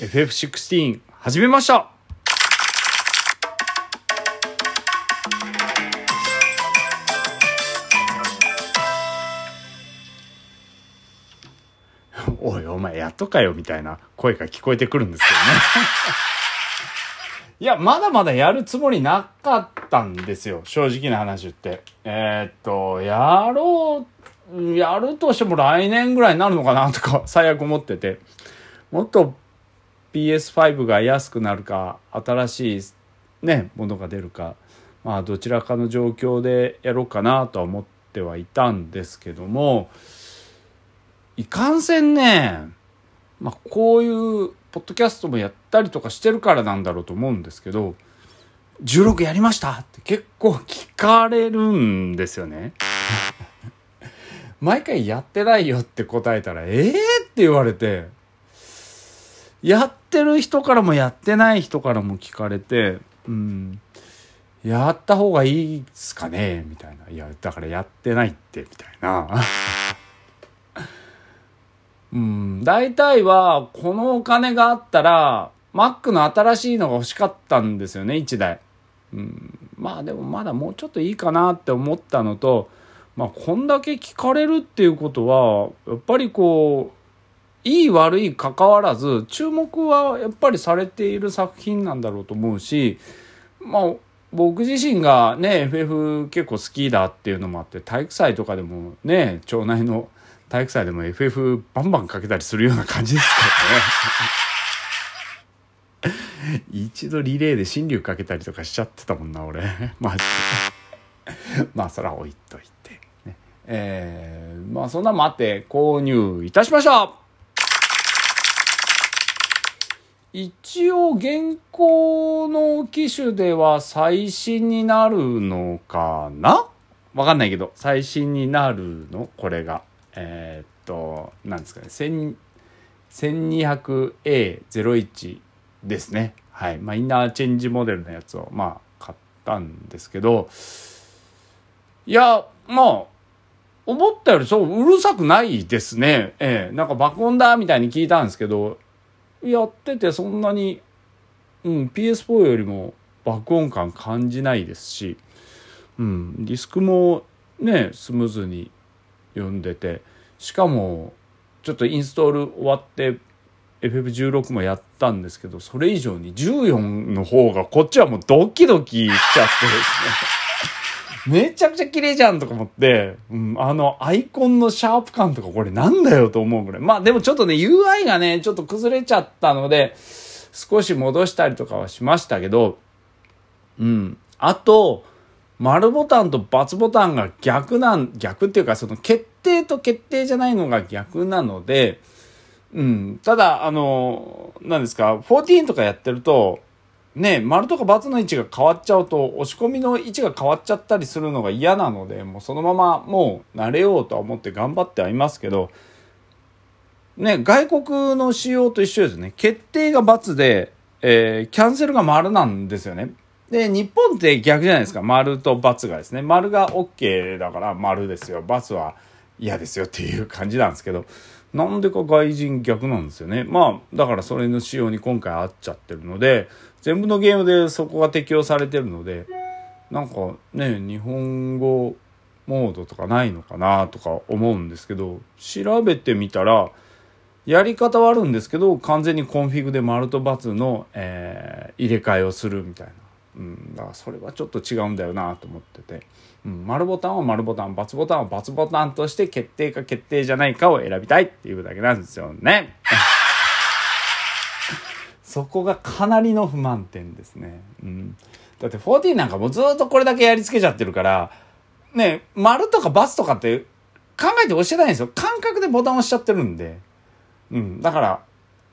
FF16 始めました おいお前やっとかよみたいな声が聞こえてくるんですけどね いや、まだまだやるつもりなかったんですよ。正直な話って。えーっと、やろう、やるとしても来年ぐらいになるのかなとか最悪思ってて。もっと PS5 が安くなるか、新しいね、ものが出るか、まあどちらかの状況でやろうかなとは思ってはいたんですけども、いかんせんね、まあこういうポッドキャストもやったりとかしてるからなんだろうと思うんですけど、16やりましたって結構聞かれるんですよね。毎回やってないよって答えたら、ええー、って言われて、やってる人からもやってない人からも聞かれて、うん、やった方がいいっすかねみたいな。いや、だからやってないって、みたいな。うん、大体は、このお金があったら、Mac の新しいのが欲しかったんですよね、1台。うん、まあでもまだもうちょっといいかなって思ったのと、まあこんだけ聞かれるっていうことは、やっぱりこう、いい悪い関わらず、注目はやっぱりされている作品なんだろうと思うし、まあ僕自身がね、FF 結構好きだっていうのもあって、体育祭とかでもね、町内の体育祭でも FF バンバンかけたりするような感じですからね。一度リレーで新竜かけたりとかしちゃってたもんな、俺。マジで。まあ、そら置いといて。ね、えー、まあ、そんなもあって購入いたしました一応現行の機種では最新になるのかな？わかんないけど、最新になるの？これが。えー、っと、なんですかね。1200A01 ですね。はい。まあ、インナーチェンジモデルのやつを、まあ、買ったんですけど、いや、まあ、思ったよりそう、うるさくないですね。ええなんか爆音だみたいに聞いたんですけど、やっててそんなに、うん、PS4 よりも爆音感感じないですし、うん、ディスクもね、スムーズに読んでて、しかも、ちょっとインストール終わって FF16 もやったんですけど、それ以上に14の方がこっちはもうドキドキしちゃってですね。めちゃくちゃ綺麗じゃんとか思って、うん、あのアイコンのシャープ感とかこれなんだよと思うぐらい。まあでもちょっとね UI がね、ちょっと崩れちゃったので、少し戻したりとかはしましたけど、うん。あと、丸ボタンと×ボタンが逆なん、逆っていうかその決定と決定じゃないのが逆なので、うん。ただ、あの、何ですか、14とかやってると、ね、丸とか×の位置が変わっちゃうと、押し込みの位置が変わっちゃったりするのが嫌なので、もうそのままもう慣れようとは思って頑張ってはいますけど、ね、外国の仕様と一緒ですね。決定が×で、えー、キャンセルが丸なんですよね。で、日本って逆じゃないですか。丸と×がですね。丸が OK だから丸ですよ。×は嫌ですよっていう感じなんですけど、なんでか外人逆なんですよね。まあ、だからそれの仕様に今回合っちゃってるので、全部のゲームでそこが適用されてるので、なんかね、日本語モードとかないのかなとか思うんですけど、調べてみたら、やり方はあるんですけど、完全にコンフィグで丸と×の、えー入れ替えをするみたいな。うん、だからそれはちょっと違うんだよなと思ってて、うん、丸ボタンは丸ボタン、×ボタンは×ボタンとして決定か決定じゃないかを選びたいっていうだけなんですよね。そこがかなりの不満点ですね。うん、だって14なんかもうずっとこれだけやりつけちゃってるから、ね、丸とか×とかって考えて押してないんですよ。感覚でボタン押しちゃってるんで。うん、だから、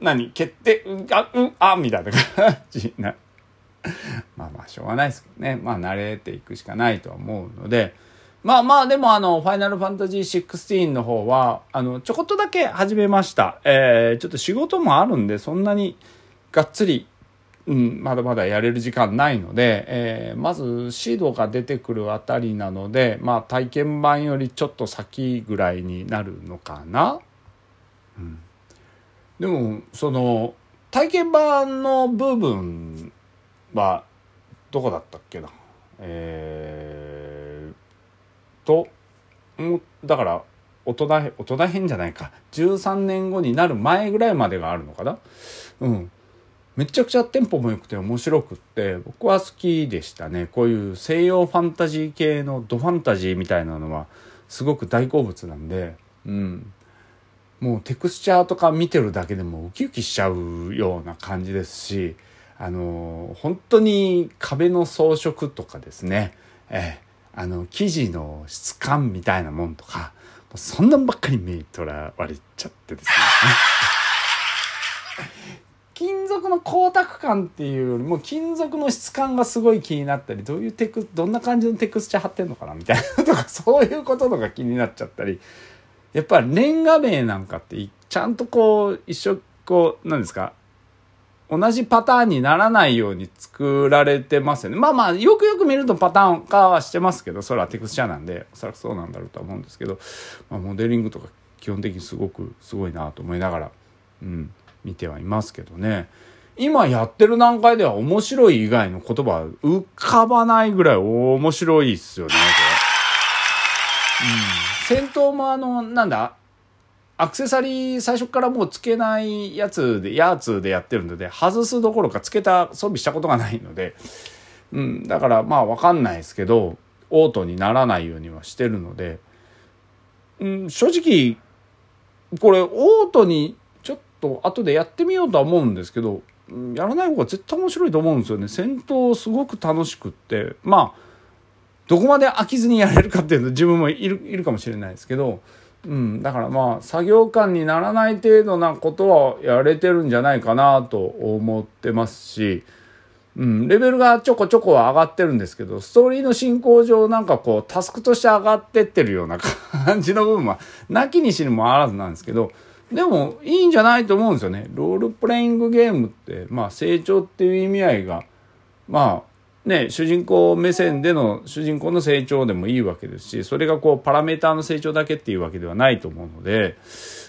何？決定、うん、あ、うん、あ、みたいな感じな。まあまあ、しょうがないですけどね。まあ、慣れていくしかないと思うので、まあまあ、でもあの、ファイナルファンタジー16の方は、あの、ちょこっとだけ始めました。えー、ちょっと仕事もあるんで、そんなにがっつり、うん、まだまだやれる時間ないので、えー、まずシードが出てくるあたりなので、まあ体験版よりちょっと先ぐらいになるのかな。うん、でも、その、体験版の部分はどこだったっけな。えー、とだから大人大人編じゃないか。13年後になる前ぐらいまでがあるのかな。うん。めちゃくちゃテンポも良くて面白くって僕は好きでしたね。こういう西洋ファンタジー系のドファンタジーみたいなのはすごく大好物なんでうん。もうテクスチャーとか見てるだけでもウキウキしちゃうような感じですしあの本当に壁の装飾とかですね。えあの生地の質感みたいなもんとかそんなんばっかり目にとらわれちゃってですね。金属の光沢感っていうよりも金属の質感がすごい気になったりどういうテクどんな感じのテクスチャ貼ってんのかなみたいなとか そういうこととか気になっちゃったり。やっぱレンガ名なんかってちゃんとこう一緒こう何ですか同じパターンにならないように作られてますよね。まあまあ、よくよく見るとパターン化はしてますけど、それはテクスチャーなんで、おそらくそうなんだろうとは思うんですけど、まあ、モデリングとか基本的にすごくすごいなと思いながら、うん、見てはいますけどね。今やってる段階では面白い以外の言葉浮かばないぐらい面白いっすよね、これ。うん。戦闘もあの、なんだアクセサリー最初からもうつけないやつで、やつでやってるので、外すどころかつけた装備したことがないので、うん、だからまあわかんないですけど、オートにならないようにはしてるので、うん、正直、これオートにちょっと後でやってみようとは思うんですけど、やらない方が絶対面白いと思うんですよね。戦闘すごく楽しくって、まあ、どこまで飽きずにやれるかっていうの自分もいるいるかもしれないですけど、うん、だからまあ作業感にならない程度なことはやれてるんじゃないかなと思ってますし、うん、レベルがちょこちょこは上がってるんですけどストーリーの進行上なんかこうタスクとして上がってってるような感じの部分はなきにしにもあらずなんですけどでもいいんじゃないと思うんですよね。ロールプレイングゲームってまあ成長っていう意味合いがまあね、主人公目線での主人公の成長でもいいわけですしそれがこうパラメーターの成長だけっていうわけではないと思うので、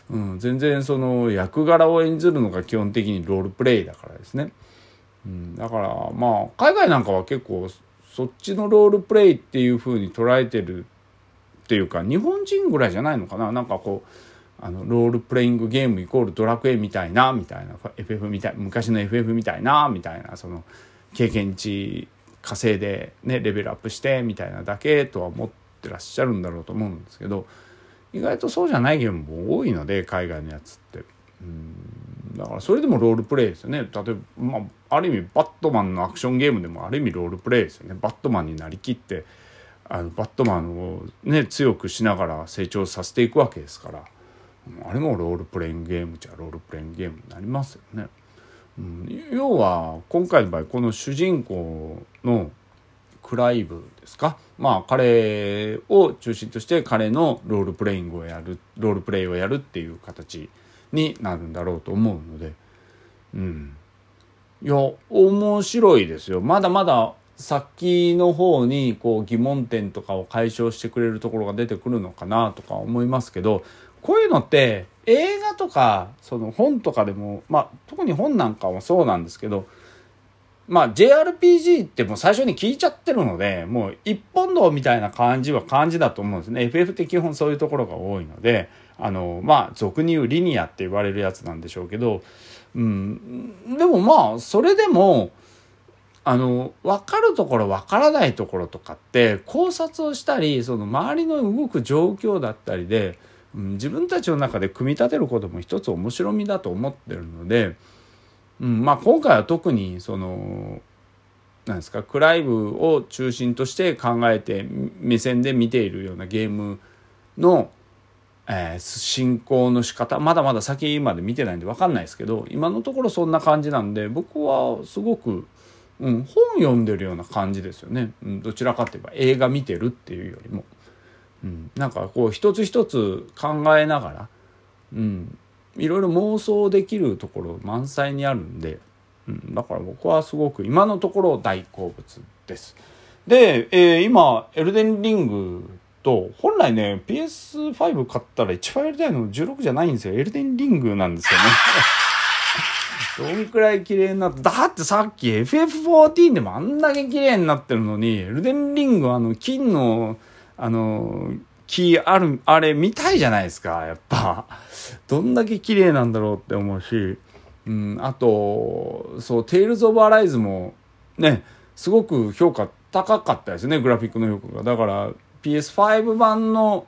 うん、全然その役柄を演じるのが基本的にロールプレイだからですね、うん、だからまあ海外なんかは結構そっちのロールプレイっていう風に捉えてるっていうか日本人ぐらいじゃないのかな。なんかこうあのロールプレイングゲームイコールドラクエみたいなみたいな FF みたい昔の FF みたいなみたいなその経験値稼いでねレベルアップしてみたいなだけとは思ってらっしゃるんだろうと思うんですけど意外とそうじゃないゲームも多いので海外のやつって。うんだからそれでもロールプレイですよね例えば、まあ、ある意味バットマンのアクションゲームでもある意味ロールプレイですよねバットマンになりきってあのバットマンをね強くしながら成長させていくわけですからあれもロールプレイングゲームじゃロールプレイングゲームになりますよね。要は今回の場合この主人公のクライブですか？まあ彼を中心として彼のロールプレイングをやるロールプレイをやるっていう形になるんだろうと思うので。うん。いや面白いですよ。まだまだ先の方にこう疑問点とかを解消してくれるところが出てくるのかなとか思いますけどこういうのって映画とかその本とかでも、まあ、特に本なんかもそうなんですけど、まあ、JRPG ってもう最初に聞いちゃってるのでもう一本道みたいな感じは感じだと思うんですね。FF って基本そういうところが多いのであのまあ俗に言うリニアって言われるやつなんでしょうけど、うん、でもまあそれでもあの分かるところ分からないところとかって考察をしたりその周りの動く状況だったりでうん、自分たちの中で組み立てることも一つ面白みだと思ってるので、うんまあ、今回は特にそのなんですかクライブを中心として考えて目線で見ているようなゲームの、えー、進行の仕方まだまだ先まで見てないんで分かんないですけど今のところそんな感じなんで僕はすごく、うん、本読んでるような感じですよね、うん、どちらかといえば映画見てるっていうよりも。うん、なんかこう一つ一つ考えながら、うん、いろいろ妄想できるところ満載にあるんで、うん、だから僕はすごく今のところ大好物です。で、えー、今、エルデンリングと、本来ね、PS5 買ったら一番やりたいの16じゃないんですよ。エルデンリングなんですよね。どんくらい綺麗になって、だってさっき FF14 でもあんだけ綺麗になってるのに、エルデンリングあの金の、あの、木ある、あれ見たいじゃないですか、やっぱ。どんだけ綺麗なんだろうって思うし、うん、あと、そう、テイルズ・オブ・アライズもね、すごく評価高かったですね、グラフィックの評価が。だから PS5 版の、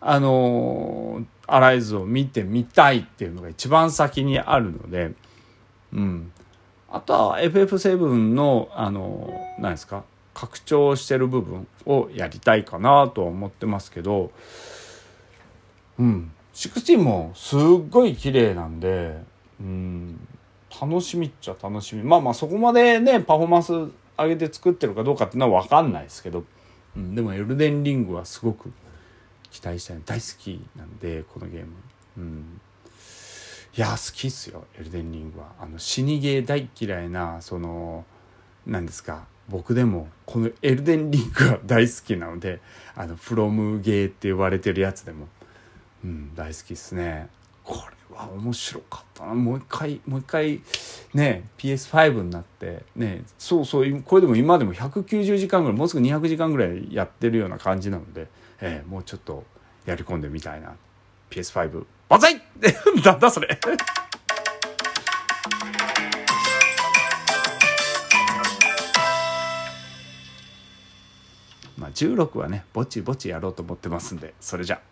あのアライズを見てみたいっていうのが一番先にあるので、うん。あとは FF7 の、あの何ですか、拡張してる部分をやりたいかなとは思ってますけど、うん。16もすっごい綺麗なんで、うん、楽しみっちゃ楽しみ。まあまあそこまでね、パフォーマンス上げて作ってるかどうかっていうのは分かんないですけど、うん、でもエルデンリングはすごく期待したい。大好きなんでこのゲーム、うん、いや好きっすよエルデンリングは。あの死にゲー大嫌いなその何ですか僕でもこのエルデンリングは大好きなのであのフロムゲーって呼ばれてるやつでも、うん、大好きっすね。これわ面白かったな。もう一回もう一回ね PS5 になってねそうそうこれでも今でも190時間ぐらいもうすぐ200時間ぐらいやってるような感じなので、えー、もうちょっとやり込んでみたいな。PS5 万歳なんだそれ。16はねぼちぼちやろうと思ってますんでそれじゃ。あ